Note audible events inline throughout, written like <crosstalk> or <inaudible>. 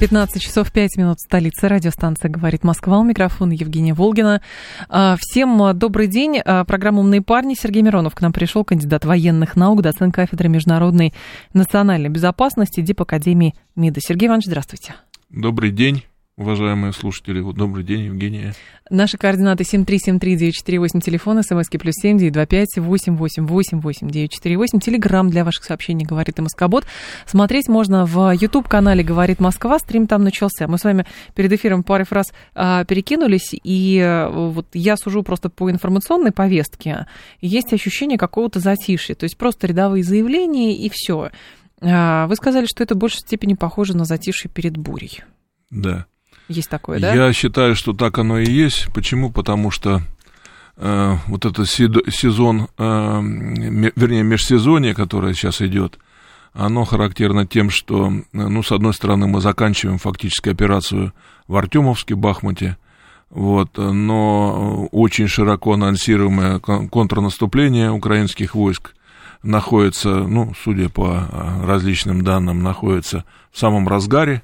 15 часов 5 минут столица. Радиостанция «Говорит Москва». У микрофона Евгения Волгина. А, всем добрый день. А, программа «Умные парни». Сергей Миронов к нам пришел, кандидат военных наук, доцент кафедры международной национальной безопасности ДИП Академии МИДа. Сергей Иванович, здравствуйте. Добрый день уважаемые слушатели. Вот добрый день, Евгения. Наши координаты 7373948, телефон, смски плюс 7925 888 948, телеграмм для ваших сообщений «Говорит Москобот». Смотреть можно в YouTube-канале «Говорит Москва», стрим там начался. Мы с вами перед эфиром пару фраз а, перекинулись, и а, вот я сужу просто по информационной повестке. Есть ощущение какого-то затишья, то есть просто рядовые заявления и все. А, вы сказали, что это в большей степени похоже на затишье перед бурей. Да. Есть такое, да? Я считаю, что так оно и есть. Почему? Потому что э, вот этот сезон, э, вернее, межсезонье, которое сейчас идет, оно характерно тем, что, ну, с одной стороны, мы заканчиваем фактически операцию в Артемовске, Бахмуте, вот, но очень широко анонсируемое контрнаступление украинских войск находится, ну, судя по э, различным данным, находится в самом разгаре,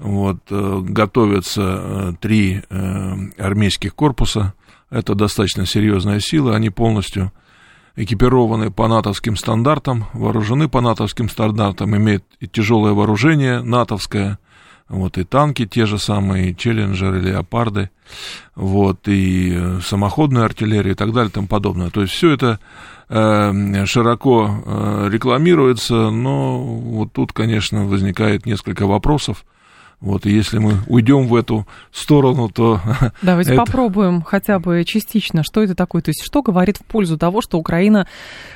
вот, э, готовятся э, три э, армейских корпуса. Это достаточно серьезная сила. Они полностью экипированы по натовским стандартам, вооружены по натовским стандартам, имеют и тяжелое вооружение натовское, вот, и танки те же самые, и челленджеры, леопарды, вот, и самоходная артиллерия и так далее и тому подобное. То есть все это э, широко э, рекламируется, но вот тут, конечно, возникает несколько вопросов, вот, и если мы уйдем в эту сторону, то... <laughs> Давайте это... попробуем хотя бы частично, что это такое. То есть, что говорит в пользу того, что Украина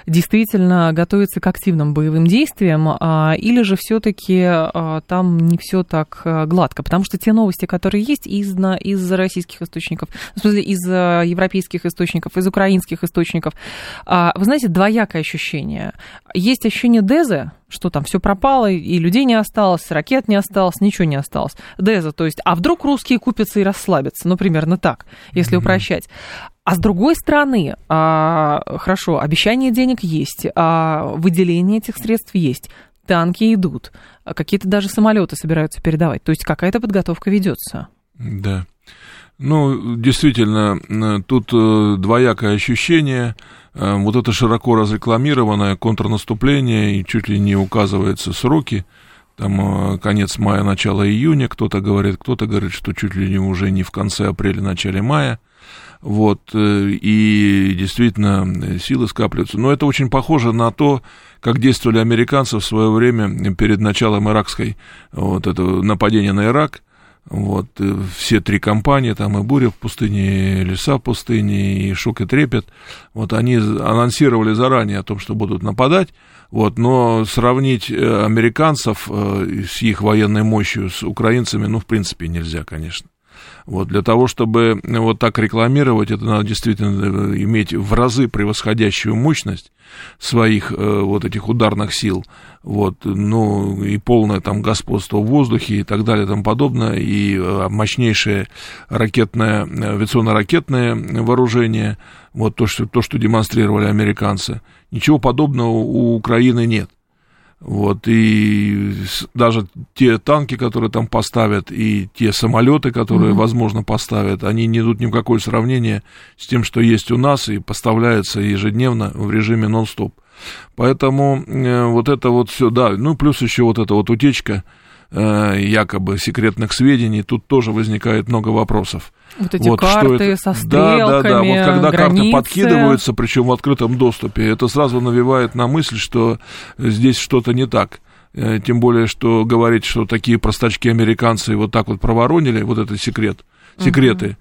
действительно готовится к активным боевым действиям, а, или же все-таки а, там не все так а, гладко? Потому что те новости, которые есть из, из российских источников, в смысле, из европейских источников, из украинских источников, вы знаете, двоякое ощущение. Есть ощущение Дезы, что там все пропало, и людей не осталось, ракет не осталось, ничего не осталось. Деза, то есть, а вдруг русские купятся и расслабятся, ну, примерно так, если mm-hmm. упрощать. А с другой стороны, а, хорошо, обещание денег есть, а выделение этих средств есть, танки идут, какие-то даже самолеты собираются передавать, то есть какая-то подготовка ведется. Да. Ну, действительно, тут э, двоякое ощущение. Э, вот это широко разрекламированное контрнаступление, и чуть ли не указываются сроки, там э, конец мая, начало июня, кто-то говорит, кто-то говорит, что чуть ли не уже не в конце апреля, начале мая, вот, и действительно силы скапливаются. Но это очень похоже на то, как действовали американцы в свое время перед началом иракской, вот это нападение на Ирак, вот, э, все три компании, там и «Буря в пустыне», и «Леса в пустыне», и «Шок и трепет», вот они анонсировали заранее о том, что будут нападать, вот, но сравнить э, американцев э, с их военной мощью с украинцами, ну, в принципе, нельзя, конечно. Вот, для того, чтобы вот так рекламировать, это надо действительно э, иметь в разы превосходящую мощность своих э, вот этих ударных сил, вот, ну, и полное там господство в воздухе и так далее и тому подобное, и э, мощнейшее ракетное, авиационно-ракетное вооружение, вот то что, то, что демонстрировали американцы. Ничего подобного у Украины нет. Вот, и даже те танки, которые там поставят, и те самолеты, которые, mm-hmm. возможно, поставят, они не идут ни в какое сравнение с тем, что есть у нас, и поставляется ежедневно в режиме нон-стоп. Поэтому э, вот это вот все, да, ну плюс еще вот эта вот утечка э, якобы секретных сведений, тут тоже возникает много вопросов. Вот эти вот, карты это... со стрелками, Да, да, да. Вот когда границы. карты подкидываются, причем в открытом доступе, это сразу навевает на мысль, что здесь что-то не так. Э, тем более, что говорить, что такие простачки американцы вот так вот проворонили, вот этот секрет, секреты,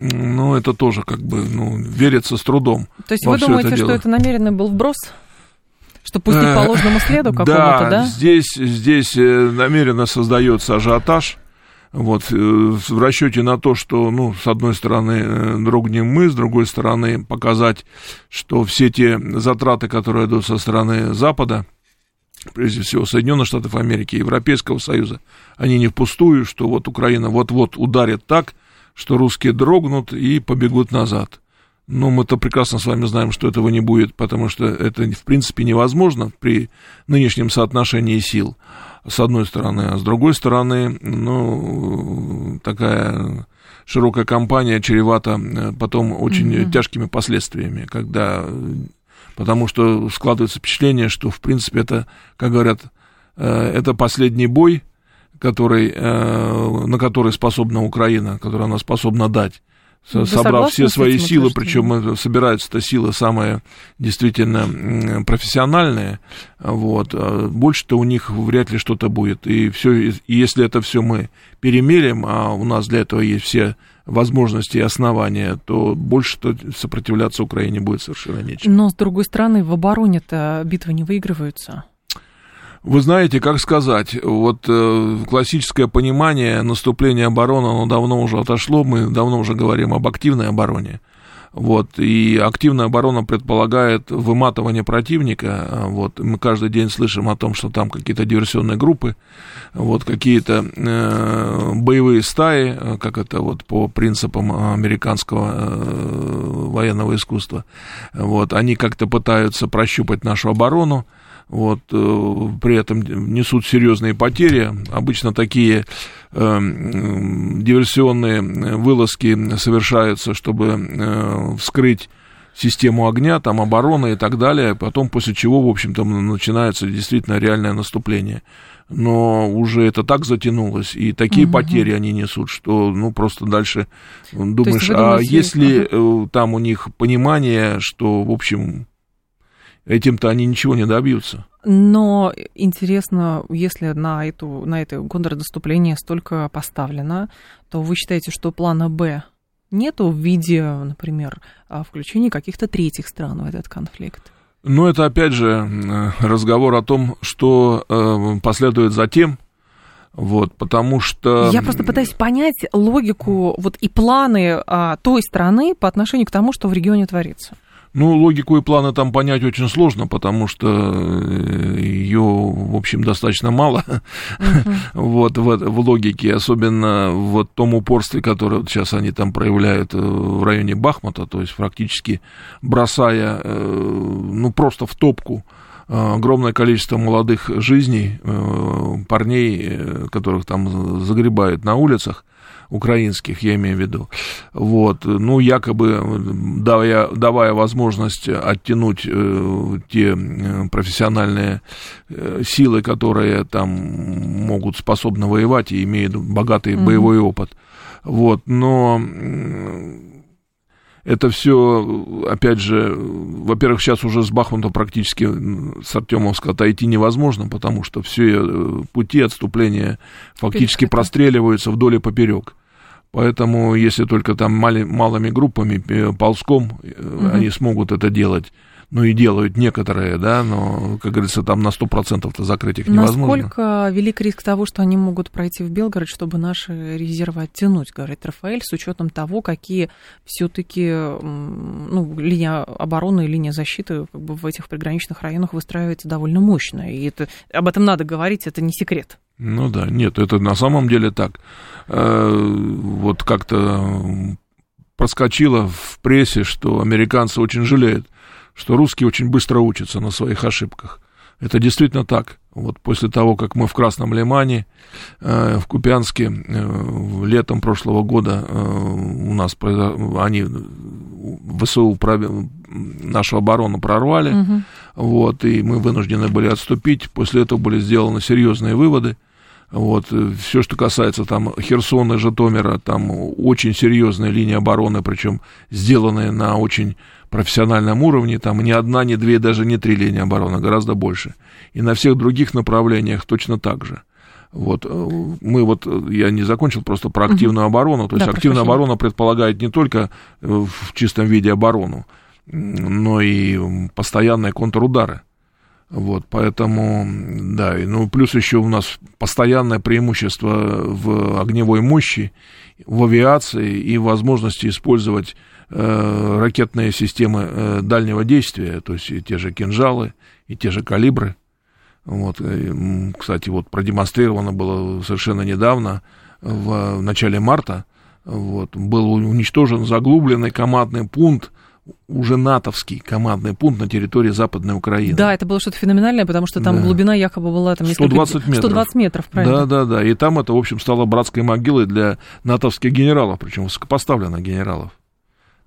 угу. ну, это тоже как бы, ну, верится с трудом. То есть вы думаете, это что это намеренный был вброс? Что пустить по ложному следу какому-то, да? Да, здесь, здесь э, намеренно создается ажиотаж, Вот, э, в расчете на то, что, ну, с одной стороны, э, дрогнем мы, с другой стороны, показать, что все те затраты, которые идут со стороны Запада, прежде всего Соединенных Штатов Америки, Европейского Союза, они не впустую, что вот Украина вот-вот ударит так, что русские дрогнут и побегут назад. Но мы-то прекрасно с вами знаем, что этого не будет, потому что это, в принципе, невозможно при нынешнем соотношении сил, с одной стороны. А с другой стороны, ну, такая широкая кампания чревата э, потом очень mm-hmm. тяжкими последствиями, когда потому что складывается впечатление, что, в принципе, это, как говорят, э, это последний бой, который, э, на который способна Украина, который она способна дать. Вы собрав все свои силы, причем собираются это силы самые действительно профессиональные, вот, а больше-то у них вряд ли что-то будет. И все, и если это все мы перемерим, а у нас для этого есть все возможности и основания, то больше-то сопротивляться Украине будет совершенно нечего. Но, с другой стороны, в обороне-то битвы не выигрываются. Вы знаете, как сказать, вот э, классическое понимание наступления обороны, оно давно уже отошло, мы давно уже говорим об активной обороне. Вот, и активная оборона предполагает выматывание противника. Вот, мы каждый день слышим о том, что там какие-то диверсионные группы, вот, какие-то э, боевые стаи, как это вот по принципам американского э, военного искусства. Вот, они как-то пытаются прощупать нашу оборону вот, э, при этом несут серьезные потери. Обычно такие э, диверсионные вылазки совершаются, чтобы э, вскрыть систему огня, там обороны и так далее, потом после чего, в общем-то, начинается действительно реальное наступление. Но уже это так затянулось, и такие угу. потери они несут, что, ну, просто дальше думаешь, а если ага. там у них понимание, что, в общем, этим-то они ничего не добьются. Но интересно, если на, эту, на это контрнаступление столько поставлено, то вы считаете, что плана «Б» нету в виде, например, а, включения каких-то третьих стран в этот конфликт? Ну, это опять же разговор о том, что э, последует затем, вот, потому что... Я просто пытаюсь понять логику вот и планы а, той страны по отношению к тому, что в регионе творится. Ну, логику и планы там понять очень сложно, потому что э, ее, в общем, достаточно мало uh-huh. <laughs> вот, в, в логике, особенно в том упорстве, которое вот сейчас они там проявляют э, в районе Бахмута, то есть практически бросая, э, ну, просто в топку огромное количество молодых жизней, парней, которых там загребают на улицах, украинских, я имею в виду, вот, ну, якобы давая, давая возможность оттянуть э, те э, профессиональные э, силы, которые там могут способны воевать и имеют богатый mm-hmm. боевой опыт, вот, но это все, опять же, во-первых, сейчас уже с Бахмута практически с Артемовска отойти невозможно, потому что все пути отступления фактически простреливаются вдоль и поперек. Поэтому, если только там мали, малыми группами, э, ползком, угу. они смогут это делать. Ну и делают некоторые, да, но, как говорится, там на 100%-то закрыть их невозможно. Насколько велик риск того, что они могут пройти в Белгород, чтобы наши резервы оттянуть, говорит Рафаэль, с учетом того, какие все-таки ну, линия обороны и линия защиты как бы, в этих приграничных районах выстраивается довольно мощно. И это, об этом надо говорить, это не секрет. Ну да, нет, это на самом деле так. Э, вот как-то проскочило в прессе, что американцы очень жалеют, что русские очень быстро учатся на своих ошибках. Это действительно так. Вот после того, как мы в Красном Лимане, э, в Купянске э, летом прошлого года у нас они ВСУ нашу оборону прорвали, угу. вот, и мы вынуждены были отступить. После этого были сделаны серьезные выводы. Вот, э, все, что касается там Херсона, Житомира, там очень серьезная линия обороны, причем сделанная на очень профессиональном уровне, там ни одна, ни две, даже не три линии обороны, гораздо больше. И на всех других направлениях точно так же. Вот, э, мы вот, э, я не закончил просто про активную оборону, то есть да, активная оборона предполагает не только в чистом виде оборону, но и постоянные контрудары. Вот, поэтому, да, ну, плюс еще у нас постоянное преимущество в огневой мощи, в авиации и возможности использовать э, ракетные системы э, дальнего действия, то есть и те же кинжалы, и те же калибры. Вот, и, кстати, вот продемонстрировано было совершенно недавно, в, в начале марта, вот, был уничтожен заглубленный командный пункт уже натовский командный пункт на территории Западной Украины. Да, это было что-то феноменальное, потому что там да. глубина якобы была там несколько... 120 метров. 120 метров, правильно. Да, да, да. И там это, в общем, стало братской могилой для натовских генералов, причем высокопоставленных генералов.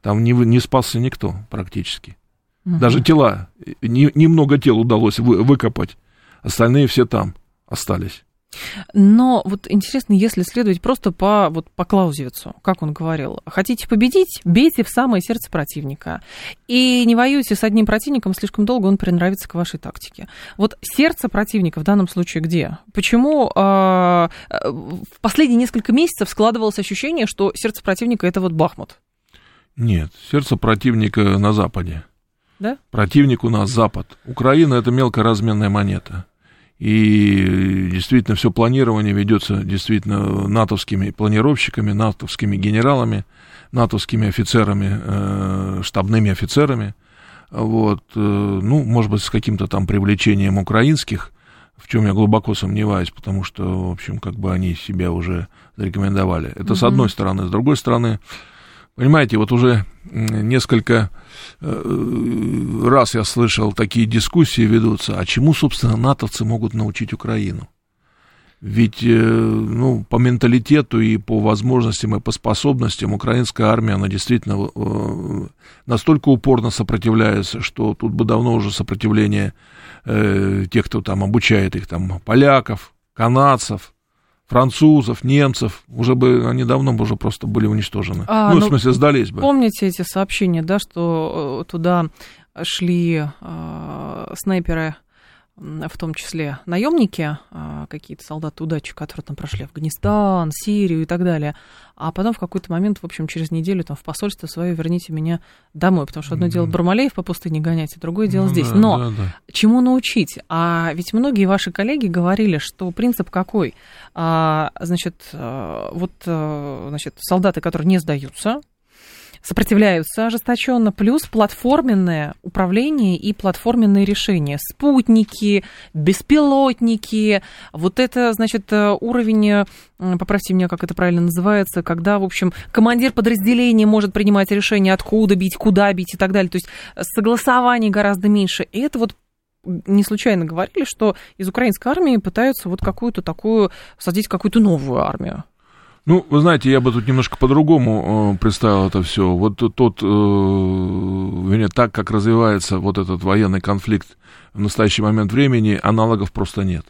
Там не, не спасся никто практически. Угу. Даже тела, не, немного тел удалось вы, выкопать. Остальные все там остались. Но вот интересно, если следовать просто по, вот, по Клаузевицу, как он говорил, хотите победить, бейте в самое сердце противника. И не воюйте с одним противником слишком долго, он приноровится к вашей тактике. Вот сердце противника в данном случае где? Почему э, в последние несколько месяцев складывалось ощущение, что сердце противника это вот Бахмут? Нет, сердце противника на Западе. Да? Противник у нас Запад. Украина это мелкоразменная монета. И действительно все планирование ведется действительно натовскими планировщиками, натовскими генералами, натовскими офицерами, э, штабными офицерами. Вот, э, ну, может быть, с каким-то там привлечением украинских, в чем я глубоко сомневаюсь, потому что, в общем, как бы они себя уже зарекомендовали. Это mm-hmm. с одной стороны. С другой стороны, понимаете, вот уже несколько Э, раз я слышал, такие дискуссии ведутся, а чему, собственно, натовцы могут научить Украину? Ведь, э, ну, по менталитету и по возможностям и по способностям украинская армия, она действительно э, настолько упорно сопротивляется, что тут бы давно уже сопротивление тех, кто там обучает их, там, поляков, канадцев, французов, немцев, уже бы они давно бы уже просто были уничтожены. А, ну, ну, в смысле, сдались бы. Помните эти сообщения, да, что э, туда шли э, снайперы в том числе наемники, а, какие-то солдаты удачи, которые там прошли Афганистан, Сирию и так далее. А потом в какой-то момент, в общем, через неделю там в посольство свое верните меня домой, потому что одно дело Бармалеев по пустыне гонять, а другое дело ну, здесь. Да, Но да, да. чему научить? А ведь многие ваши коллеги говорили, что принцип какой? А, значит, э, вот э, значит, солдаты, которые не сдаются, сопротивляются ожесточенно, плюс платформенное управление и платформенные решения. Спутники, беспилотники, вот это, значит, э, уровень, э, поправьте меня, как это правильно называется, когда, в общем, командир подразделения может принимать решение, откуда бить, куда бить и так далее. То есть согласований гораздо меньше. И это вот не случайно говорили, что из украинской армии пытаются вот какую-то такую, садить какую-то новую армию. Ну, вы знаете, я бы тут немножко по-другому э, представил это все. Вот тот, э, вернее, так как развивается вот этот военный конфликт в настоящий момент времени, аналогов просто нет.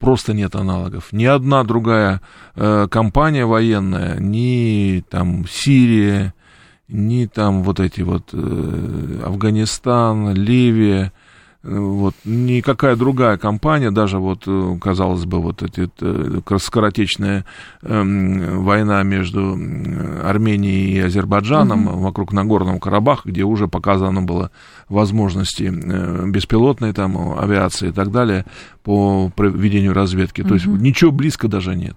Просто нет аналогов. Ни одна другая э, компания военная, ни там Сирия, ни там вот эти вот э, Афганистан, Ливия, вот, никакая другая компания, даже вот, э, казалось бы, вот эти э, скоротечная э, война между Арменией и Азербайджаном угу. вокруг Нагорного Карабаха, где уже показано было возможности э, беспилотной там авиации и так далее по ведению разведки. Угу. То есть ничего близко даже нет.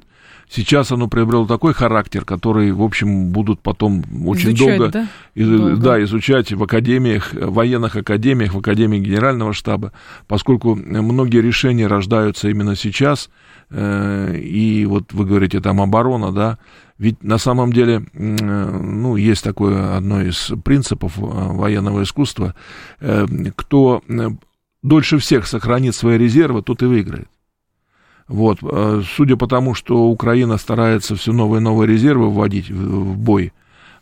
Сейчас оно приобрело такой характер, который, в общем, будут потом очень изучать, долго, да? Из, долго. да, изучать в академиях, военных академиях, в академии генерального штаба, поскольку многие решения рождаются именно сейчас, э, и вот вы говорите там оборона, да, ведь на самом деле, ну, есть такое одно из принципов э, военного искусства, э, кто дольше всех сохранит свои резервы, тот и выиграет. Вот, э, судя по тому, что Украина старается все новые и новые резервы вводить в бой,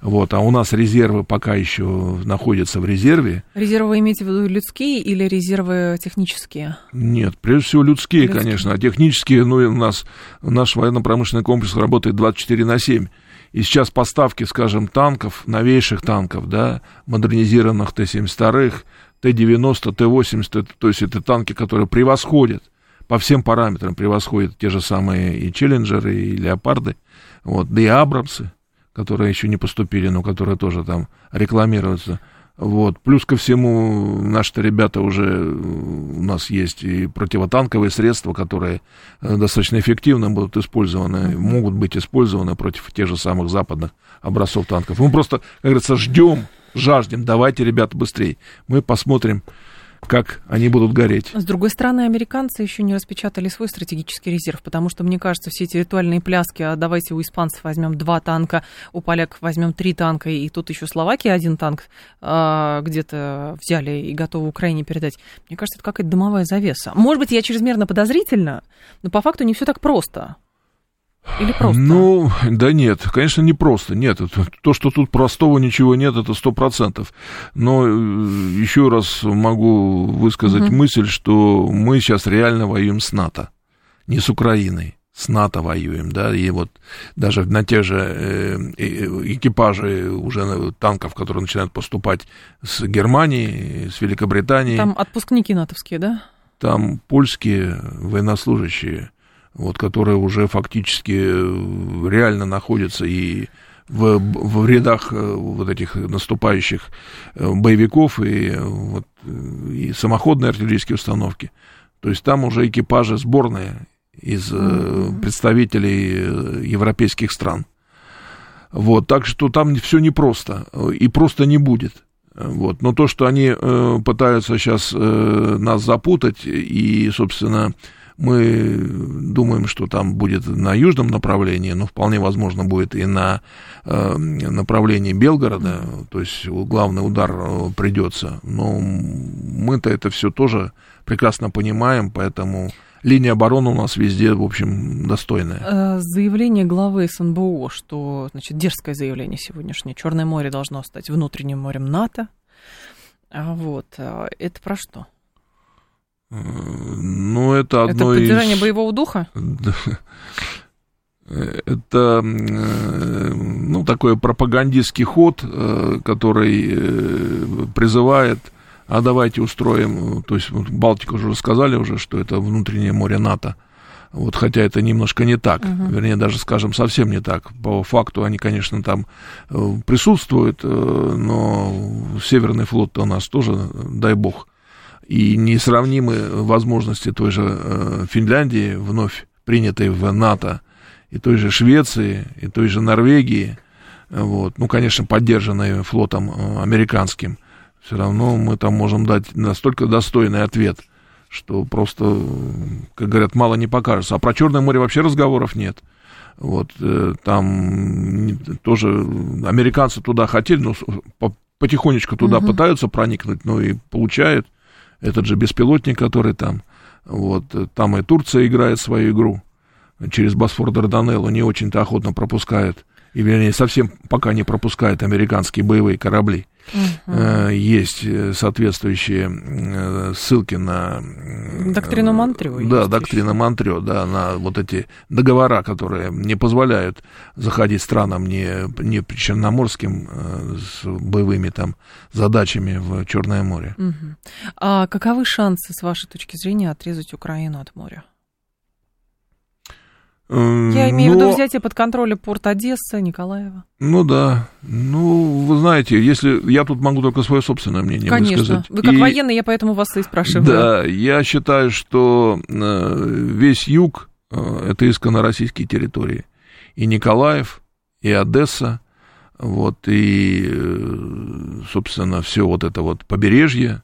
вот, а у нас резервы пока еще находятся в резерве. Резервы вы имеете в виду людские или резервы технические? Нет, прежде всего людские, людские. конечно, а технические, ну, у нас наш военно-промышленный комплекс работает 24 на 7. И сейчас поставки, скажем, танков, новейших танков, да, модернизированных Т-72, Т-90, Т-80, то есть это танки, которые превосходят по всем параметрам превосходят те же самые и Челленджеры, и Леопарды, вот, да и Абрамсы, которые еще не поступили, но которые тоже там рекламируются. Вот. Плюс ко всему, наши ребята уже, у нас есть и противотанковые средства, которые э, достаточно эффективно будут использованы, могут быть использованы против тех же самых западных образцов танков. Мы просто, как говорится, ждем, жаждем, давайте, ребята, быстрее. Мы посмотрим, как они будут гореть. С другой стороны, американцы еще не распечатали свой стратегический резерв, потому что, мне кажется, все эти ритуальные пляски, а давайте у испанцев возьмем два танка, у поляков возьмем три танка, и тут еще Словакия один танк а, где-то взяли и готовы Украине передать. Мне кажется, это какая-то дымовая завеса. Может быть, я чрезмерно подозрительна, но по факту не все так просто. Или просто? Ну, да нет, конечно, не просто. Нет, то, что тут простого ничего нет, это сто процентов. Но э, еще раз могу высказать угу. мысль, что мы сейчас реально воюем с НАТО, не с Украиной с НАТО воюем, да, и вот даже на те же э, экипажи уже танков, которые начинают поступать с Германии, с Великобритании. Там отпускники натовские, да? Там польские военнослужащие вот, которые уже фактически э, реально находятся и в, в рядах э, вот этих наступающих э, боевиков и, вот, и самоходные артиллерийские установки. То есть там уже экипажи сборные из mm-hmm. представителей европейских стран. Вот, так что там все непросто, и просто не будет. Вот. Но то, что они э, пытаются сейчас э, нас запутать и, собственно, мы думаем, что там будет на южном направлении, но вполне возможно будет и на э, направлении Белгорода, то есть главный удар э, придется. Но мы-то это все тоже прекрасно понимаем, поэтому линия обороны у нас везде, в общем, достойная. Э, заявление главы СНБО, что, значит, дерзкое заявление сегодняшнее, Черное море должно стать внутренним морем НАТО. А вот, это про что? Ну, это одно Это поддержание из... боевого духа? Это, ну, такой пропагандистский ход, э, который э, призывает, а давайте устроим, то есть Балтику уже рассказали уже, что это внутреннее море НАТО, вот, хотя это немножко не так, uh-huh. вернее, даже, скажем, совсем не так. По факту они, конечно, там э, присутствуют, но Северный флот у нас тоже, дай бог, и несравнимы возможности той же э, Финляндии, вновь принятой в НАТО, и той же Швеции, и той же Норвегии, вот, ну, конечно, поддержанной флотом э, американским, все равно мы там можем дать настолько достойный ответ, что просто, как говорят, мало не покажется. А про Черное море вообще разговоров нет. Вот, э, там тоже американцы туда хотели, но потихонечку туда угу. пытаются проникнуть, но и получают этот же беспилотник, который там. Вот, там и Турция играет свою игру через Босфор Дарданеллу, не очень-то охотно пропускает, и, вернее, совсем пока не пропускает американские боевые корабли. Uh-huh. Есть э, соответствующие э, ссылки на... Доктрину Монтрё. Да, доктрина еще. Монтрё, да, на вот эти договора, которые не позволяют заходить странам не, не черноморским с боевыми там задачами в Черное море. Uh-huh. А каковы шансы, с вашей точки зрения, отрезать Украину от моря? Я имею Но... в виду взятие под контроль порт Одесса, Николаева. Ну да. Ну, вы знаете, если я тут могу только свое собственное мнение Конечно. высказать. Вы как и... военный, я поэтому вас и спрашиваю. Да, я считаю, что э, весь юг э, это исконно российские территории. И Николаев, и Одесса, вот, и, э, собственно, все вот это вот побережье,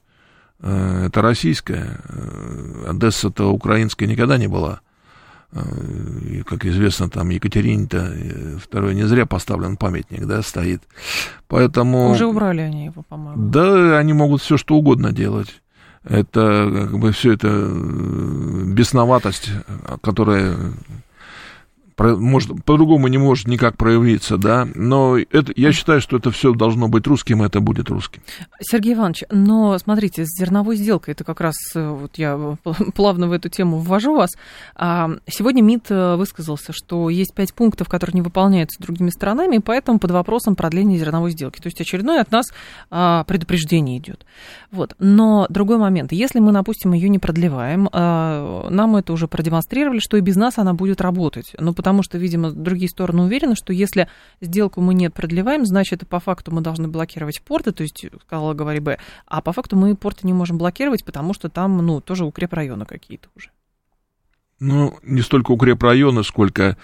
это российское. Одесса-то украинская никогда не была. И, как известно, там Екатерине-то э, второй не зря поставлен памятник, да, стоит. Поэтому... Уже убрали они его, по-моему. Да, они могут все что угодно делать. Это как бы все это э, бесноватость, которая может, по-другому не может никак проявиться, да, но это, я считаю, что это все должно быть русским, и это будет русским. Сергей Иванович, но смотрите, с зерновой сделкой, это как раз, э, вот я <laughs> плавно в эту тему ввожу вас, а, сегодня МИД э, высказался, что есть пять пунктов, которые не выполняются другими сторонами, и поэтому под вопросом продления зерновой сделки, то есть очередное от нас а, предупреждение идет. Вот. Но другой момент, если мы, допустим, ее не продлеваем, а, нам это уже продемонстрировали, что и без нас она будет работать, но потому что, видимо, другие стороны уверены, что если сделку мы не продлеваем, значит, по факту мы должны блокировать порты, то есть, сказала, говори Б, а по факту мы порты не можем блокировать, потому что там, ну, тоже укрепрайоны какие-то уже. Ну, не столько укрепрайоны, сколько, э,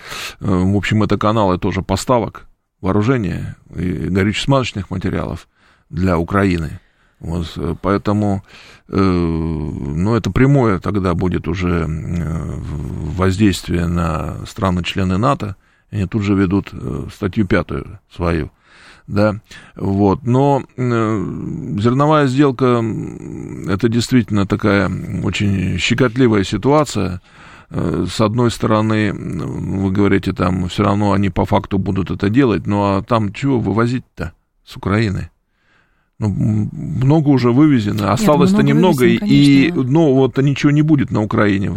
в общем, это каналы тоже поставок вооружения и горюче-смазочных материалов для Украины. Вот, э, поэтому, э, ну, это прямое тогда будет уже воздействие на страны-члены НАТО. Они тут же ведут статью пятую свою да, вот, но э, зерновая сделка, это действительно такая очень щекотливая ситуация, Э, с одной стороны, вы говорите, там все равно они по факту будут это делать, ну а там чего вывозить-то с Украины? Ну, много уже вывезено, осталось-то немного, вывезено, и, ну, вот ничего не будет на Украине,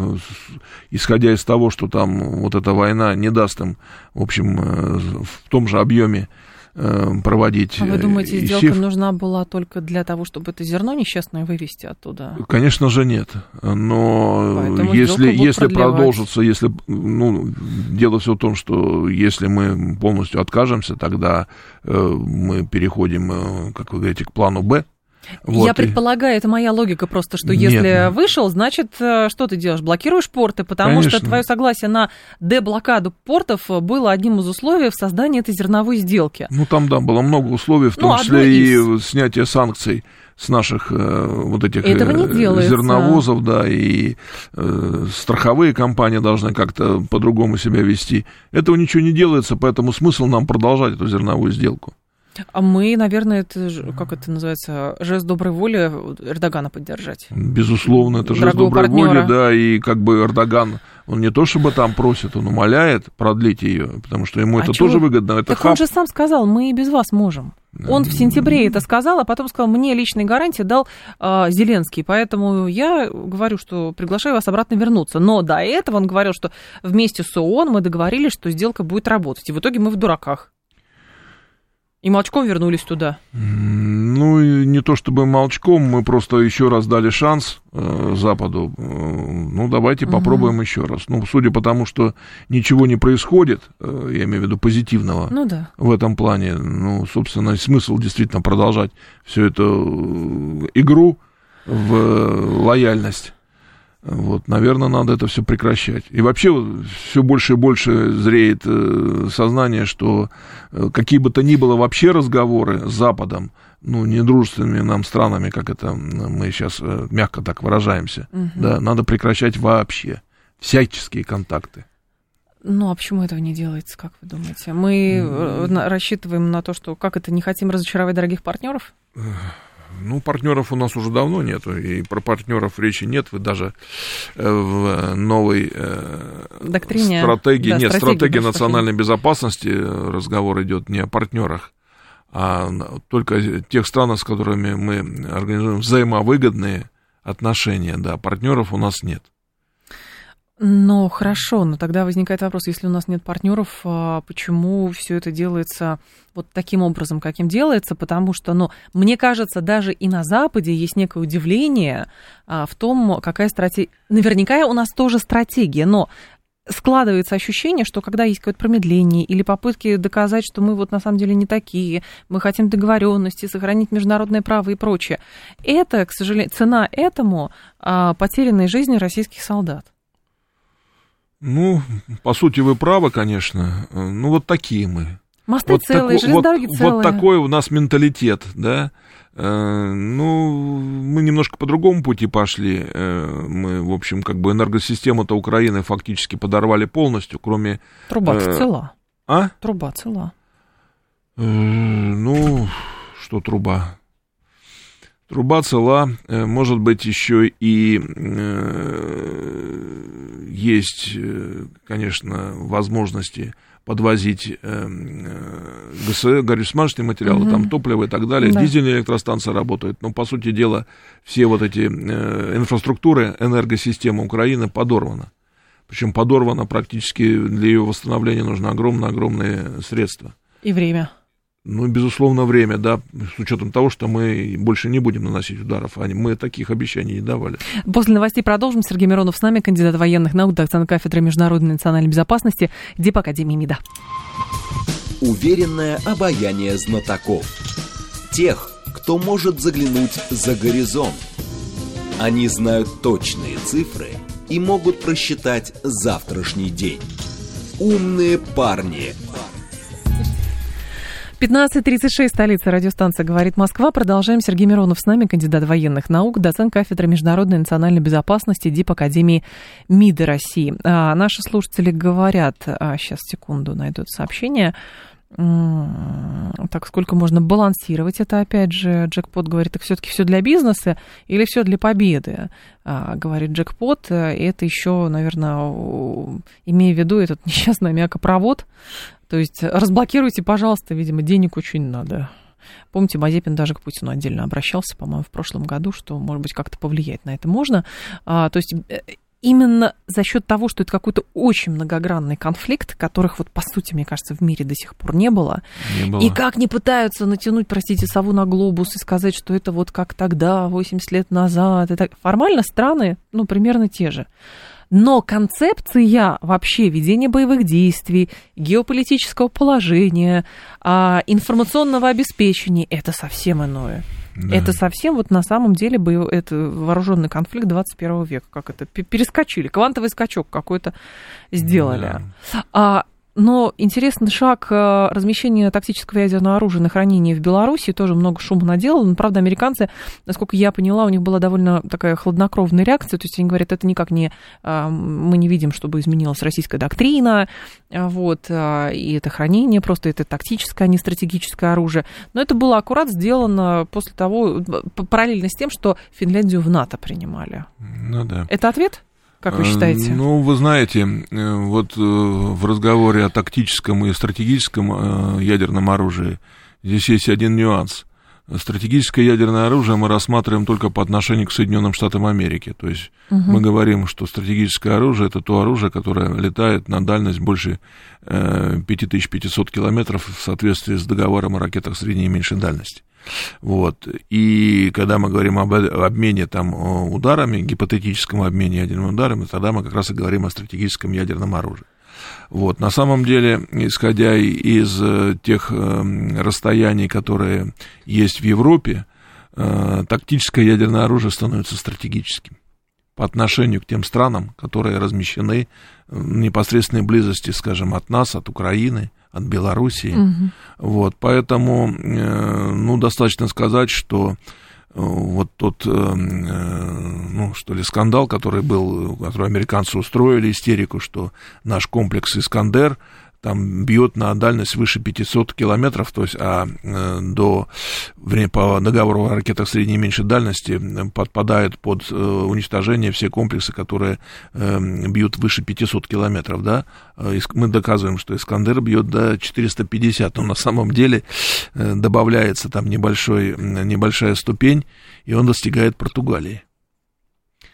исходя из того, что там вот эта война не даст им, в общем, э, в том же объеме проводить. А вы думаете, э, сделка сев... нужна была только для того, чтобы это зерно несчастное вывести оттуда? Конечно же нет. Но Поэтому если, если продолжится, если ну, дело все в том, что если мы полностью откажемся, тогда э, мы переходим, э, как вы говорите, к плану Б, вот. Я предполагаю, это моя логика просто, что Нет, если вышел, значит, э, что ты делаешь? Блокируешь порты, потому Конечно. что твое согласие на деблокаду портов было одним из условий в создании этой зерновой сделки. Ну, там, да, было много условий, в том ну, числе и из... снятие санкций с наших э, вот этих э, зерновозов, да, и э, страховые компании должны как-то по-другому себя вести. Этого ничего не делается, поэтому смысл нам продолжать эту зерновую сделку. А мы, наверное, это, как это называется, жест доброй воли Эрдогана поддержать. Безусловно, это жест доброй партнера. воли, да, и как бы Эрдоган, он не то чтобы там просит, он умоляет продлить ее, потому что ему а это чего? тоже выгодно. Это так хаб. он же сам сказал, мы и без вас можем. Он в сентябре это сказал, а потом сказал, мне личные гарантии дал э, Зеленский, поэтому я говорю, что приглашаю вас обратно вернуться. Но до этого он говорил, что вместе с ООН мы договорились, что сделка будет работать, и в итоге мы в дураках. И молчком вернулись туда. Ну, не то чтобы молчком, мы просто еще раз дали шанс э, Западу. Э, ну, давайте угу. попробуем еще раз. Ну, судя по тому, что ничего не происходит, э, я имею в виду позитивного ну, да. в этом плане, ну, собственно, смысл действительно продолжать всю эту игру в лояльность. Вот, наверное, надо это все прекращать. И вообще все больше и больше зреет э, сознание, что э, какие бы то ни было вообще разговоры с Западом, ну, недружественными нам странами, как это мы сейчас э, мягко так выражаемся, угу. да, надо прекращать вообще всяческие контакты. Ну, а почему этого не делается, как вы думаете? Мы mm. рассчитываем на то, что как это, не хотим разочаровать дорогих партнеров? Ну, партнеров у нас уже давно нету, и про партнеров речи нет. Вы даже э, в новой э, Доктрине, стратегии, да, нет, стратегии национальной безопасности разговор идет не о партнерах, а только тех странах, с которыми мы организуем взаимовыгодные отношения. Да, партнеров у нас нет. Ну, хорошо, но тогда возникает вопрос, если у нас нет партнеров, а почему все это делается вот таким образом, каким делается? Потому что, ну, мне кажется, даже и на Западе есть некое удивление а, в том, какая стратегия... Наверняка у нас тоже стратегия, но складывается ощущение, что когда есть какое-то промедление или попытки доказать, что мы вот на самом деле не такие, мы хотим договоренности, сохранить международное право и прочее, это, к сожалению, цена этому а, потерянной жизни российских солдат. Ну, по сути, вы правы, конечно. Ну, вот такие мы. Мосты вот целые, тако, вот, целые. Вот такой у нас менталитет, да. Э, ну, мы немножко по другому пути пошли. Э, мы, в общем, как бы энергосистему-то Украины фактически подорвали полностью, кроме... Труба э, цела. А? Труба цела. Э, ну, что труба? Труба цела, э, может быть, еще и есть, э, конечно, возможности подвозить ГСЭ, горюче-смазочные материалы, угу. там топливо и так далее. Да. Дизельные электростанции работают. Но, по сути дела, все вот эти инфраструктуры, энергосистема Украины подорвана. Причем подорвана практически для ее восстановления нужно огромное-огромные средства. И время. Ну, безусловно, время, да, с учетом того, что мы больше не будем наносить ударов, а мы таких обещаний не давали. После новостей продолжим. Сергей Миронов с нами, кандидат военных наук, доцент кафедры международной национальной безопасности, Дип Академии МИДа. Уверенное обаяние знатоков. Тех, кто может заглянуть за горизонт. Они знают точные цифры и могут просчитать завтрашний день. Умные парни – 15.36, столица радиостанция «Говорит Москва». Продолжаем. Сергей Миронов с нами, кандидат военных наук, доцент кафедры международной и национальной безопасности ДИП Академии МИДа России. А, наши слушатели говорят, а, сейчас, секунду, найдут сообщение, так сколько можно балансировать это, опять же, Джекпот говорит, так все-таки все для бизнеса или все для победы, а, говорит Джекпот, и это еще, наверное, имея в виду этот <laughs> несчастный мякопровод, то есть разблокируйте, пожалуйста, видимо, денег очень надо. Помните, Мазепин даже к Путину отдельно обращался, по-моему, в прошлом году, что, может быть, как-то повлиять на это можно. А, то есть э, именно за счет того, что это какой-то очень многогранный конфликт, которых вот по сути, мне кажется, в мире до сих пор не было. Не было. И как не пытаются натянуть, простите, сову на глобус и сказать, что это вот как тогда, 80 лет назад. Это... Формально страны, ну, примерно те же. Но концепция вообще ведения боевых действий, геополитического положения, а, информационного обеспечения – это совсем иное. Да. Это совсем вот на самом деле был это вооруженный конфликт 21 века, как это перескочили, квантовый скачок какой-то сделали. Да. А но интересный шаг э, размещения тактического ядерного оружия на хранении в Беларуси тоже много шума наделало. Но, правда, американцы, насколько я поняла, у них была довольно такая хладнокровная реакция. То есть они говорят, это никак не... Э, мы не видим, чтобы изменилась российская доктрина, э, вот, и это хранение, просто это тактическое, а не стратегическое оружие. Но это было аккурат сделано после того, параллельно с тем, что Финляндию в НАТО принимали. Ну да. Это ответ? Как вы считаете? Ну, вы знаете, э, вот э, в разговоре о тактическом и стратегическом э, ядерном оружии здесь есть один нюанс. Стратегическое ядерное оружие мы рассматриваем только по отношению к Соединенным Штатам Америки. То есть угу. мы говорим, что стратегическое оружие это то оружие, которое летает на дальность больше 5500 километров в соответствии с договором о ракетах средней и меньшей дальности. Вот. И когда мы говорим об обмене там, ударами, гипотетическом обмене ядерными ударами, тогда мы как раз и говорим о стратегическом ядерном оружии. Вот. На самом деле, исходя из э, тех э, расстояний, которые есть в Европе, э, тактическое ядерное оружие становится стратегическим по отношению к тем странам, которые размещены в непосредственной близости, скажем, от нас, от Украины, от Белоруссии. Угу. Вот, поэтому, э, ну, достаточно сказать, что э, вот тот, э, ну, что ли, скандал, который был, который американцы устроили, истерику, что наш комплекс «Искандер» там бьет на дальность выше 500 километров, то есть а э, до, время по договору о ракетах средней и меньшей дальности подпадают под э, уничтожение все комплексы, которые э, бьют выше 500 километров, да, мы доказываем, что Искандер бьет до 450, но на самом деле добавляется там небольшой, небольшая ступень, и он достигает Португалии.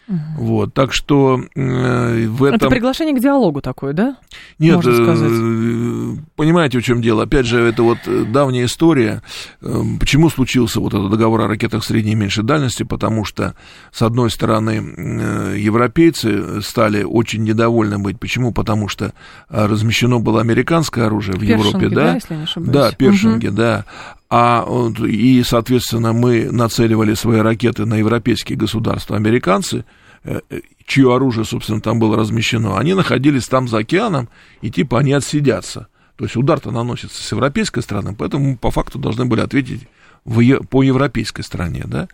Угу. Вот, так что э, в этом... Это приглашение к диалогу такое, да? Нет, э, понимаете, в чем дело? Опять же, это вот э, давняя история. Э, почему случился вот этот договор о ракетах средней и меньшей дальности? Потому что, с одной стороны, э, европейцы стали очень недовольны быть. Почему? Потому что размещено было американское оружие в першинги, Европе, да? Да, если не ошибаюсь. Да, першинги, угу. да. А, и, соответственно, мы нацеливали свои ракеты на европейские государства. Американцы, э, э, чье оружие, собственно, там было размещено, они находились там за океаном, и типа они отсидятся. То есть удар-то наносится с европейской стороны, поэтому по факту должны были ответить в, по европейской стране, да.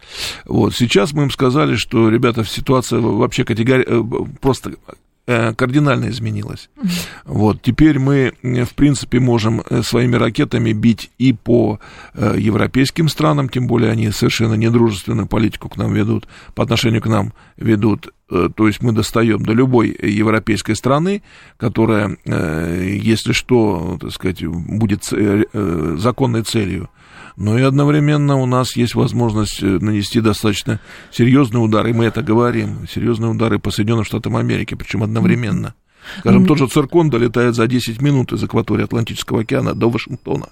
Вот, сейчас мы им сказали, что, ребята, ситуация вообще категори... Э, просто кардинально изменилась. Вот, теперь мы, э, в принципе, можем э, своими ракетами бить и по европейским странам, тем более они совершенно недружественную политику к нам ведут, по отношению к нам ведут. То есть мы достаем до любой европейской страны, которая, если что, так сказать, будет законной целью но и одновременно у нас есть возможность э, нанести достаточно серьезные удары, и мы это говорим, серьезные удары по Соединенным Штатам Америки, причем одновременно. Скажем, тот же Циркон долетает за 10 минут из акватории Атлантического океана до Вашингтона.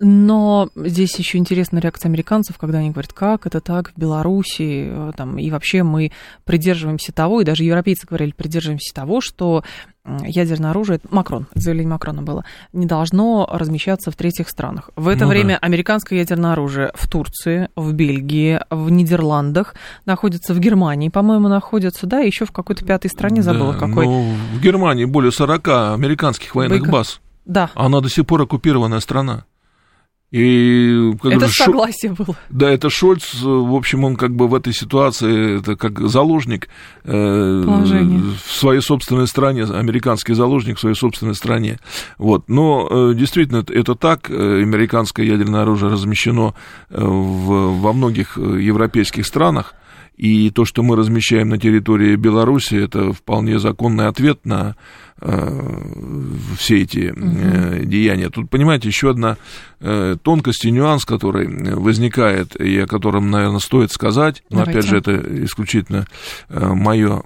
Но здесь еще интересна реакция американцев, когда они говорят, как это так в Беларуси, э, там, и вообще мы придерживаемся того, и даже европейцы говорили, придерживаемся того, что ядерное оружие, Макрон, заявление Макрона было, не должно размещаться в третьих странах. В это ну, время да. американское ядерное оружие в Турции, в Бельгии, в Нидерландах находится, в Германии, по-моему, находится, да, еще в какой-то пятой стране, забыла да, какой. Ну, в Германии более 40 американских военных Бойко... баз. Да. Она до сих пор оккупированная страна. И, как это же, согласие Шо... было. Да, это Шольц, в общем, он как бы в этой ситуации, это как заложник э, в своей собственной стране, американский заложник в своей собственной стране. Вот. Но э, действительно, это так. Американское ядерное оружие размещено э, в, во многих европейских странах. И то, что мы размещаем на территории Беларуси, это вполне законный ответ на э, все эти э, деяния. Тут, понимаете, еще одна э, тонкость и нюанс, который возникает, и о котором, наверное, стоит сказать. Но, опять же, это исключительно э, мое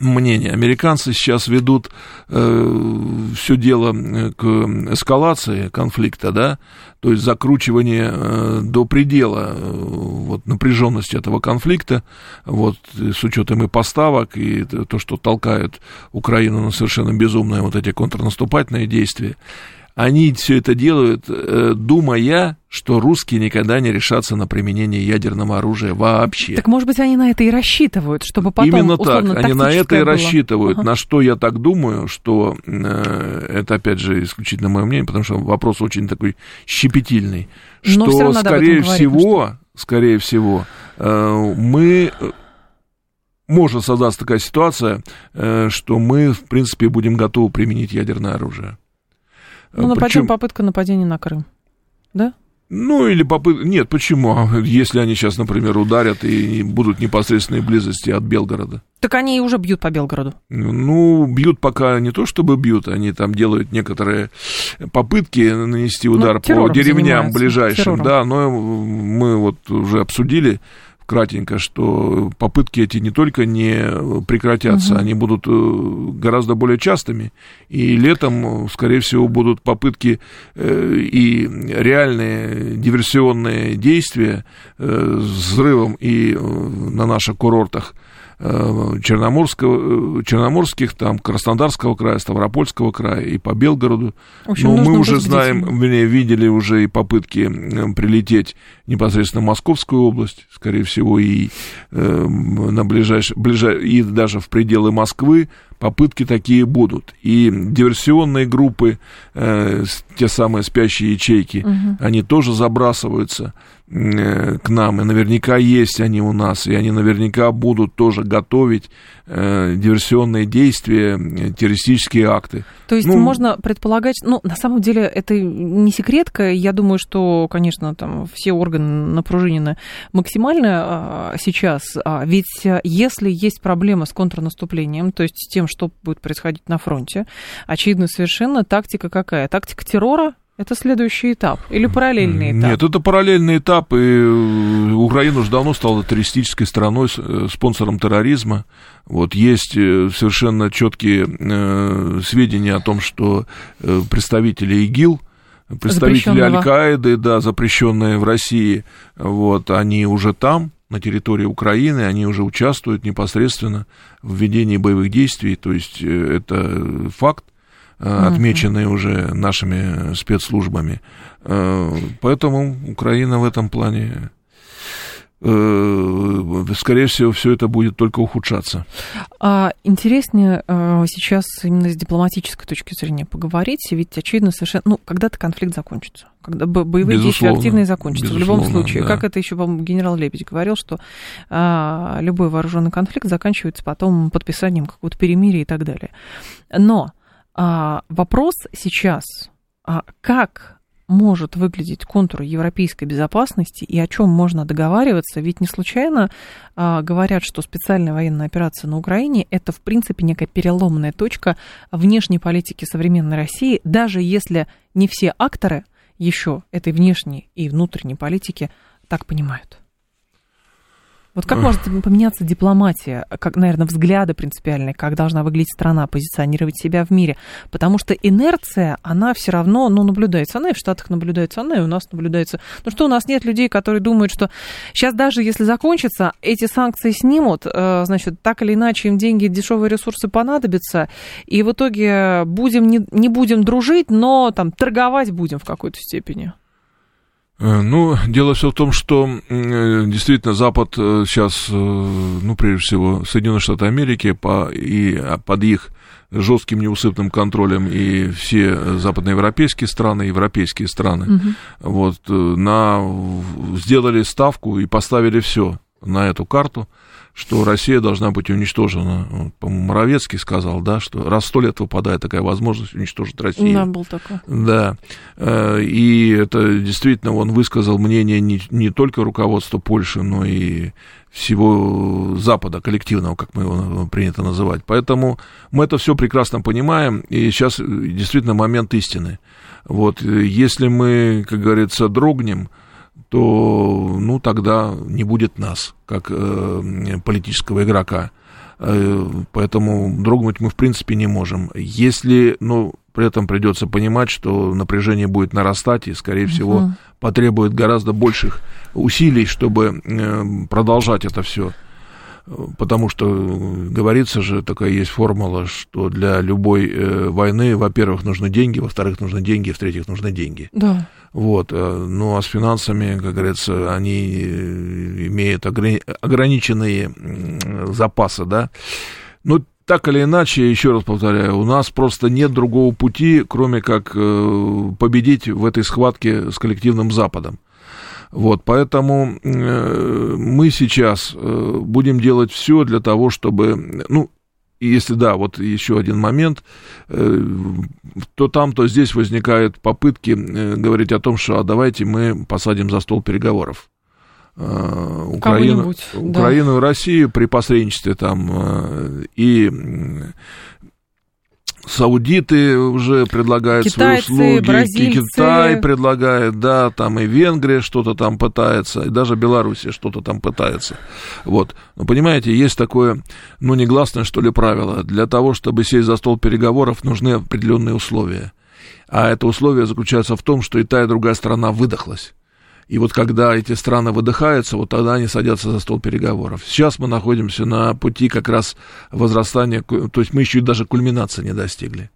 мнение. Американцы сейчас ведут э, все дело э, к эскалации конфликта, да, то есть закручивание э, до предела э, вот, напряженности этого конфликта, вот, с учетом и поставок, и то, что толкает Украину на совершенно безумные вот эти контрнаступательные действия они все это делают, э, думая, что русские никогда не решатся на применение ядерного оружия вообще. Так, может быть, они на это и рассчитывают, чтобы потом Именно так, они на это и было. рассчитывают. Ага. На что я так думаю, что э, это, опять же, исключительно мое мнение, потому что вопрос очень такой щепетильный, Но что, скорее всего, говорить, что... скорее всего, э, мы может создаться такая ситуация, что мы, в принципе, будем готовы применить ядерное оружие. Ну, Причем... потом попытка нападения на Крым, да? Ну, или попытка... Нет, почему? А если они сейчас, например, ударят и будут в непосредственной близости от Белгорода. Так они уже бьют по Белгороду. Ну, бьют пока не то, чтобы бьют, они там делают некоторые попытки нанести ну, удар ну, по деревням ближайшим, террором. да, но мы вот уже обсудили кратенько, что попытки эти не только не прекратятся, угу. они будут э, гораздо более частыми. И летом, скорее всего, будут попытки э, и реальные диверсионные действия э, с взрывом и на наших курортах Э, Черноморского, э, Черноморских, там, Краснодарского края, Ставропольского края и по Белгороду. общем, Но мы уже знаем, видели уже и попытки э, прилететь непосредственно в Московскую область, скорее всего, и э, на ближайшие, ближай, и даже в пределы Москвы попытки такие будут. И диверсионные группы, э, те самые спящие ячейки, угу. они тоже забрасываются Э, к нам, и наверняка есть они у нас, и они наверняка будут тоже готовить э, диверсионные действия, э, террористические акты. То есть ну, можно предполагать, ну, на самом деле это не секретка, я думаю, что, конечно, там все органы напружинены максимально а, сейчас, а, ведь если есть проблема с контрнаступлением, то есть с тем, что будет происходить на фронте, очевидно совершенно тактика какая? Тактика террора, это следующий этап или параллельный этап? Нет, это параллельный этап, и э, Украина уже давно стала террористической страной, э, спонсором терроризма. Вот есть э, совершенно четкие э, сведения о том, что э, представители ИГИЛ, представители Аль-Каиды, да, запрещенные в России, вот, они уже там, на территории Украины, они уже участвуют непосредственно в ведении боевых действий, то есть это факт. Э, отмеченные уже нашими спецслужбами. Э, поэтому Украина в этом плане э, скорее всего, все это будет только ухудшаться. А интереснее сейчас именно с дипломатической точки зрения поговорить, ведь очевидно совершенно, ну, когда-то конфликт закончится, когда боевые безусловно, действия активные закончатся. В любом случае, да. как это еще, по-моему, генерал Лебедь говорил, что а, любой вооруженный конфликт заканчивается потом подписанием какого-то перемирия и так далее. Но а, вопрос сейчас, а как может выглядеть контур европейской безопасности и о чем можно договариваться, ведь не случайно а, говорят, что специальная военная операция на Украине это в принципе некая переломная точка внешней политики современной России, даже если не все акторы еще этой внешней и внутренней политики так понимают. Вот как может поменяться дипломатия, как, наверное, взгляды принципиальные, как должна выглядеть страна, позиционировать себя в мире? Потому что инерция, она все равно, ну, наблюдается. Она и в Штатах наблюдается, она и у нас наблюдается. Ну что, у нас нет людей, которые думают, что сейчас даже если закончится, эти санкции снимут, э, значит, так или иначе им деньги, дешевые ресурсы понадобятся, и в итоге будем, не, не будем дружить, но там торговать будем в какой-то степени. Э, ну, дело все в том, что э, действительно Запад сейчас, ну, прежде всего, Соединенные Штаты Америки по, и а, под их жестким неусыпным контролем и все западноевропейские страны, европейские страны, угу. вот, на, сделали ставку и поставили все на эту карту что Россия должна быть уничтожена. По-моему, Моровецкий сказал, да, что раз сто лет выпадает такая возможность уничтожить Россию. Да, был такой. Да. Э, и это действительно он высказал мнение не, не только руководства Польши, но и всего Запада коллективного, как мы его принято называть. Поэтому мы это все прекрасно понимаем, и сейчас действительно момент истины. Вот, если мы, как говорится, дрогнем, то ну, тогда не будет нас, как э, политического игрока. Э, поэтому дрогнуть мы, в принципе, не можем. Если, ну, при этом придется понимать, что напряжение будет нарастать и, скорее всего, потребует гораздо больших усилий, чтобы э, продолжать это все потому что говорится же, такая есть формула, что для любой э, войны, во-первых, нужны деньги, во-вторых, нужны деньги, в-третьих, нужны деньги. Да. Вот, э, ну а с финансами, как говорится, они э, имеют ограни- ограниченные запасы, да. Ну, так или иначе, еще раз повторяю, у нас просто нет другого пути, кроме как э, победить в этой схватке с коллективным Западом. Вот, поэтому э, мы сейчас э, будем делать все для того, чтобы, ну, если да, вот еще один момент, э, то там, то здесь возникают попытки говорить о том, что а давайте мы посадим за стол переговоров. Украину, Украину да. и Россию при посредничестве там и Саудиты уже предлагают Китайцы, свои услуги, бразильцы. Китай предлагает, да, там и Венгрия что-то там пытается, и даже Белоруссия что-то там пытается. Вот. Но понимаете, есть такое, ну, негласное, что ли, правило. Для того, чтобы сесть за стол переговоров, нужны определенные условия. А это условие заключается в том, что и та, и другая сторона выдохлась. И вот когда эти страны выдыхаются, вот тогда они садятся за стол переговоров. Сейчас мы находимся на пути как раз возрастания, то есть мы еще даже кульминации не достигли.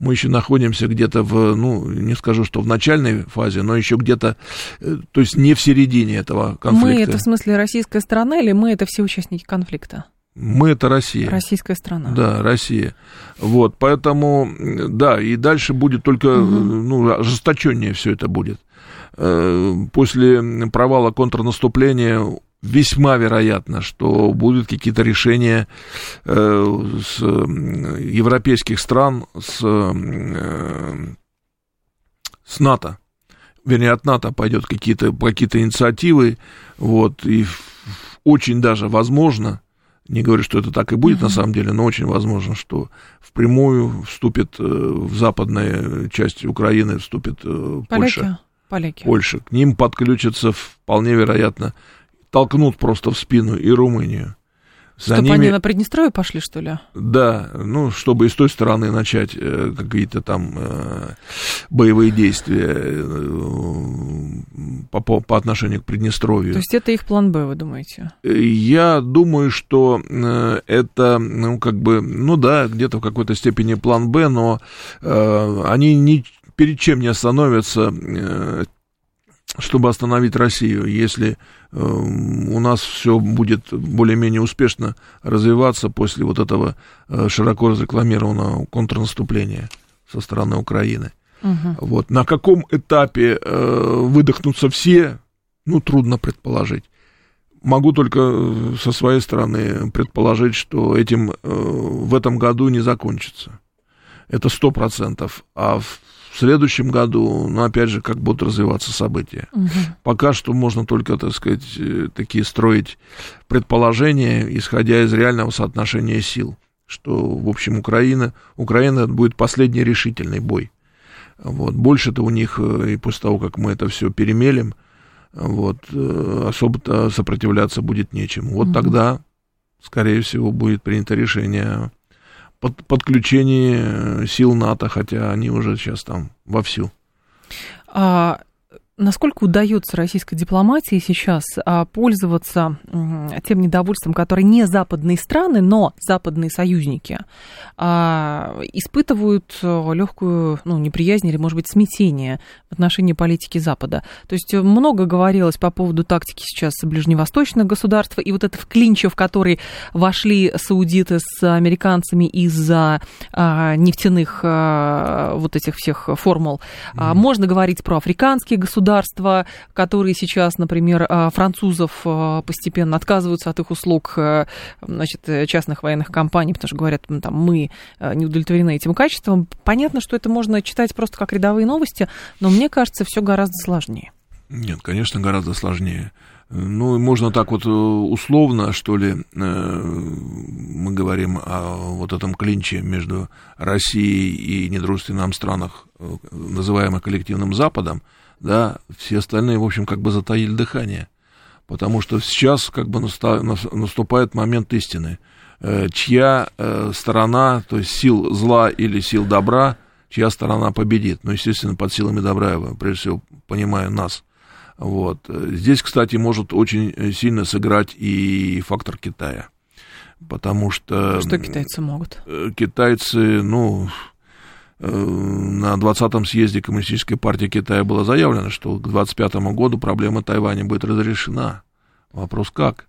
Мы еще находимся где-то в, ну, не скажу, что в начальной фазе, но еще где-то, э, то есть не в середине этого конфликта. Мы это в смысле российская страна или мы это все участники конфликта? Мы это Россия. Российская страна. Да, Россия. Вот, поэтому, да, и дальше будет только, угу. ну, ожесточеннее все это будет. Э, после провала контрнаступления весьма вероятно, что будут какие-то решения э, с европейских стран, с, э, с НАТО. Вернее, от НАТО пойдет какие-то какие инициативы, вот, и очень даже возможно, не говорю, что это так и будет uh-huh. на самом деле, но очень возможно, что впрямую вступит в западная часть Украины, вступит. Польша. Поляки. Польша. К ним подключатся вполне вероятно, толкнут просто в спину и Румынию. За чтобы ними... они на Приднестровье пошли, что ли? Да, ну, чтобы и с той стороны начать э, какие-то там э, боевые действия э, по, по, по отношению к Приднестровью. То есть это их план Б, вы думаете? Я думаю, что э, это, ну, как бы, ну да, где-то в какой-то степени план Б, но э, они не, перед чем не остановятся, э, чтобы остановить Россию, если э, у нас все будет более-менее успешно развиваться после вот этого э, широко разрекламированного контрнаступления со стороны Украины. Угу. Вот. На каком этапе выдохнутся все, ну, трудно предположить. Могу только со своей стороны предположить, что этим в этом году не закончится. Это сто процентов. А в в следующем году, ну, опять же, как будут развиваться события. Угу. Пока что можно только, так сказать, э, такие строить предположения, исходя из реального соотношения сил, что, в общем, Украина, Украина будет последний решительный бой. Вот. Больше-то у них, э, и после того, как мы это все перемелем, вот, э, особо-то сопротивляться будет нечем. Вот угу. тогда, скорее всего, будет принято решение под подключении сил НАТО, хотя они уже сейчас там вовсю. А, Насколько удается российской дипломатии сейчас а, пользоваться тем недовольством, которое не западные страны, но западные союзники а, испытывают э, легкую ну, неприязнь или, может быть, смятение в отношении политики Запада? То есть много говорилось по поводу тактики сейчас ближневосточных государств, и вот это в клинче, в который вошли саудиты с американцами из-за а, нефтяных вот этих всех формул. Mm-hmm. Можно говорить про африканские государства, государства, которые сейчас, например, а, французов а, постепенно отказываются от их услуг э, значит, частных военных компаний, потому что говорят, там, мы э, не удовлетворены этим качеством. Понятно, что это можно читать просто как рядовые новости, но мне кажется, все гораздо сложнее. Нет, конечно, гораздо сложнее. Ну, можно так вот э, условно, что ли, мы говорим о вот этом клинче между Россией и недружественным нам странах, называемых коллективным Западом, да, все остальные, в общем, как бы затаили дыхание. Потому что сейчас как бы наступает момент истины. Э, чья э, сторона, то есть сил зла или сил добра, чья сторона победит. Ну, естественно, под силами добра, я прежде всего понимаю нас. Вот. Здесь, кстати, может очень сильно сыграть и фактор Китая. Потому что... Что китайцы могут? Э, китайцы, ну, Э, на 20-м съезде Коммунистической партии Китая было заявлено, что к 25 году проблема Тайваня будет разрешена. Вопрос как?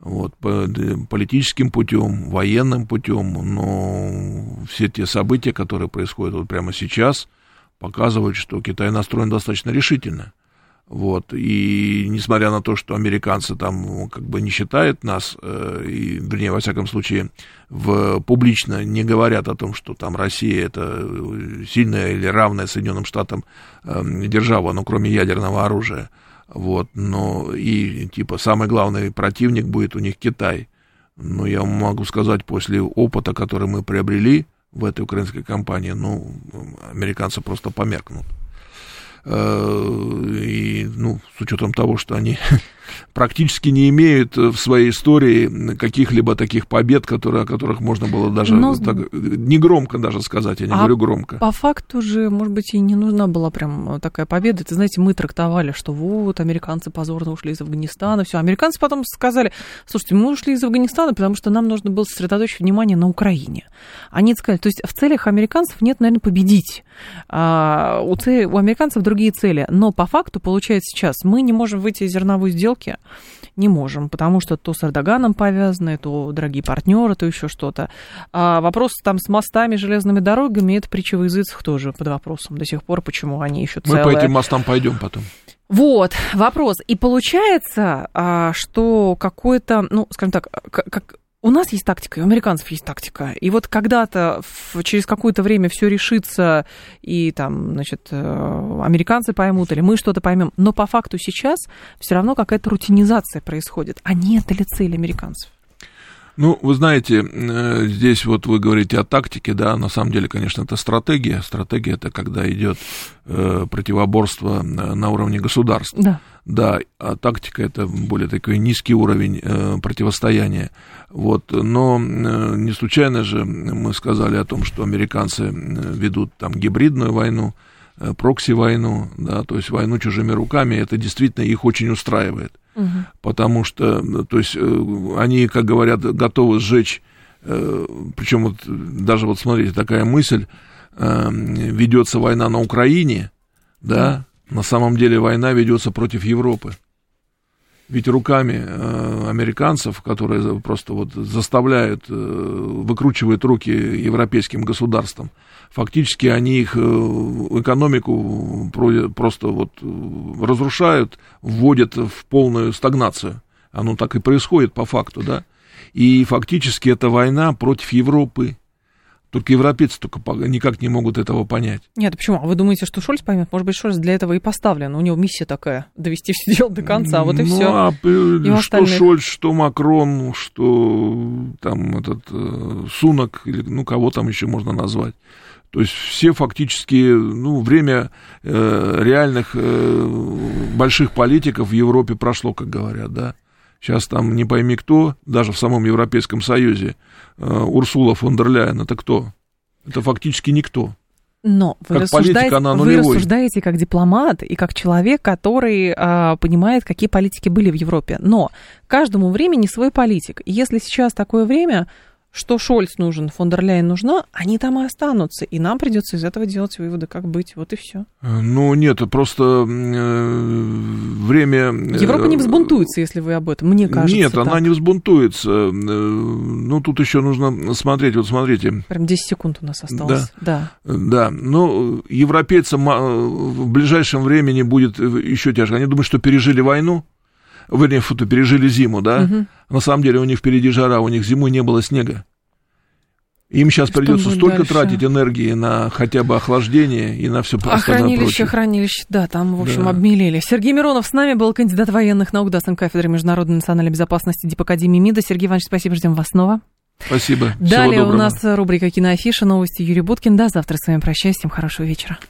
Вот, политическим путем, военным путем, но все те события, которые происходят вот прямо сейчас, показывают, что Китай настроен достаточно решительно. Вот, и несмотря на то, что американцы там как бы не считают нас, э, и, вернее, во всяком случае, в, публично не говорят о том, что там Россия это сильная или равная Соединенным Штатам э, держава, ну, кроме ядерного оружия. Вот, но и, типа, самый главный противник будет у них Китай. Но я могу сказать, после опыта, который мы приобрели в этой украинской кампании, ну, американцы просто померкнут. Э, и, ну, с учетом того, что они <laughs> практически не имеют в своей истории каких-либо таких побед, которые, о которых можно было даже Но... так, не громко даже сказать, я не а говорю громко. По факту же, может быть, и не нужна была прям такая победа. Это, знаете, мы трактовали, что вот, американцы позорно ушли из Афганистана, все. Американцы потом сказали, слушайте, мы ушли из Афганистана, потому что нам нужно было сосредоточить внимание на Украине. Они сказали, то есть в целях американцев нет, наверное, победить. А, у, цели, у американцев другие цели. Но по факту, получается сейчас, мы не можем выйти из зерновой сделки, не можем, потому что то с Эрдоганом повязаны, то дорогие партнеры, то еще что-то. А вопрос там с мостами, железными дорогами, это притча в языцах тоже под вопросом до сих пор, почему они еще целые. Мы по этим мостам пойдем потом. Вот, вопрос. И получается, а, что какой-то, ну, скажем так, как, у нас есть тактика, и у американцев есть тактика. И вот когда-то через какое-то время все решится, и там, значит, э, американцы поймут, или мы что-то поймем. Но по факту сейчас все равно какая-то рутинизация происходит. А не это ли цель американцев? Ну, вы знаете, э, здесь вот вы говорите о тактике, да, на самом деле, конечно, это стратегия. Стратегия это когда идет э, противоборство на уровне государств. Да. Да, а тактика это более такой низкий уровень э, противостояния. Вот, но э, не случайно же мы сказали о том, что американцы ведут там гибридную войну, э, прокси-войну, да, то есть войну чужими руками, это действительно их очень устраивает. Угу. Потому что, то есть, э, они, как говорят, готовы сжечь, э, причем вот даже вот смотрите, такая мысль, э, ведется война на Украине, да, на самом деле война ведется против Европы. Ведь руками э, американцев, которые просто вот заставляют, э, выкручивают руки европейским государствам, фактически они их э, экономику про, просто вот разрушают, вводят в полную стагнацию. Оно так и происходит по факту, да. И фактически это война против Европы. Только европейцы только никак не могут этого понять. Нет, почему? А вы думаете, что Шольц поймет? Может быть, Шольц для этого и поставлен. У него миссия такая довести все дело до конца. А вот и ну, все. А, и что остальных... Шольц, что Макрон, что там этот э, Сунок, или ну кого там еще можно назвать. То есть все фактически, ну, время э, реальных э, больших политиков в Европе прошло, как говорят, да. Сейчас там не пойми кто, даже в самом Европейском Союзе, э, Урсула фон дер Ляйен, это кто? Это фактически никто. Но вы, Как рассуждаете, политик она вы рассуждаете как дипломат и как человек, который а, понимает, какие политики были в Европе. Но каждому времени свой политик. И если сейчас такое время, что Шольц нужен, фон дер Ляйен нужна, они там и останутся. И нам придется из этого делать выводы, как быть. Вот и все. Э, Ну, нет, просто э, время... э, Европа не взбунтуется, если вы об этом. Мне кажется. Нет, она так. не взбунтуется. Э, Ну, тут еще нужно смотреть. Вот смотрите, Прям 10 секунд у нас осталось. Да. Да, но европейцам а, в ближайшем времени будет еще тяжко. Они думают, что пережили войну, вернее, фу, пережили зиму, да? Мгм. На самом деле у них впереди жара, у них зимой не было снега. Им сейчас Что придется столько дальше? тратить энергии на хотя бы охлаждение и на все А хранилище, хранилище, да, там, в общем, Да. обмелели. Сергей Миронов с нами был кандидат военных наук, ДАСН кафедры международной национальной безопасности Дипакадемии МИДа. Сергей Иванович, спасибо, ждем вас снова. Спасибо. Далее у нас рубрика «Киноафиша», новости Юрий Буткин. До завтра с вами прощаюсь. Всем хорошего вечера.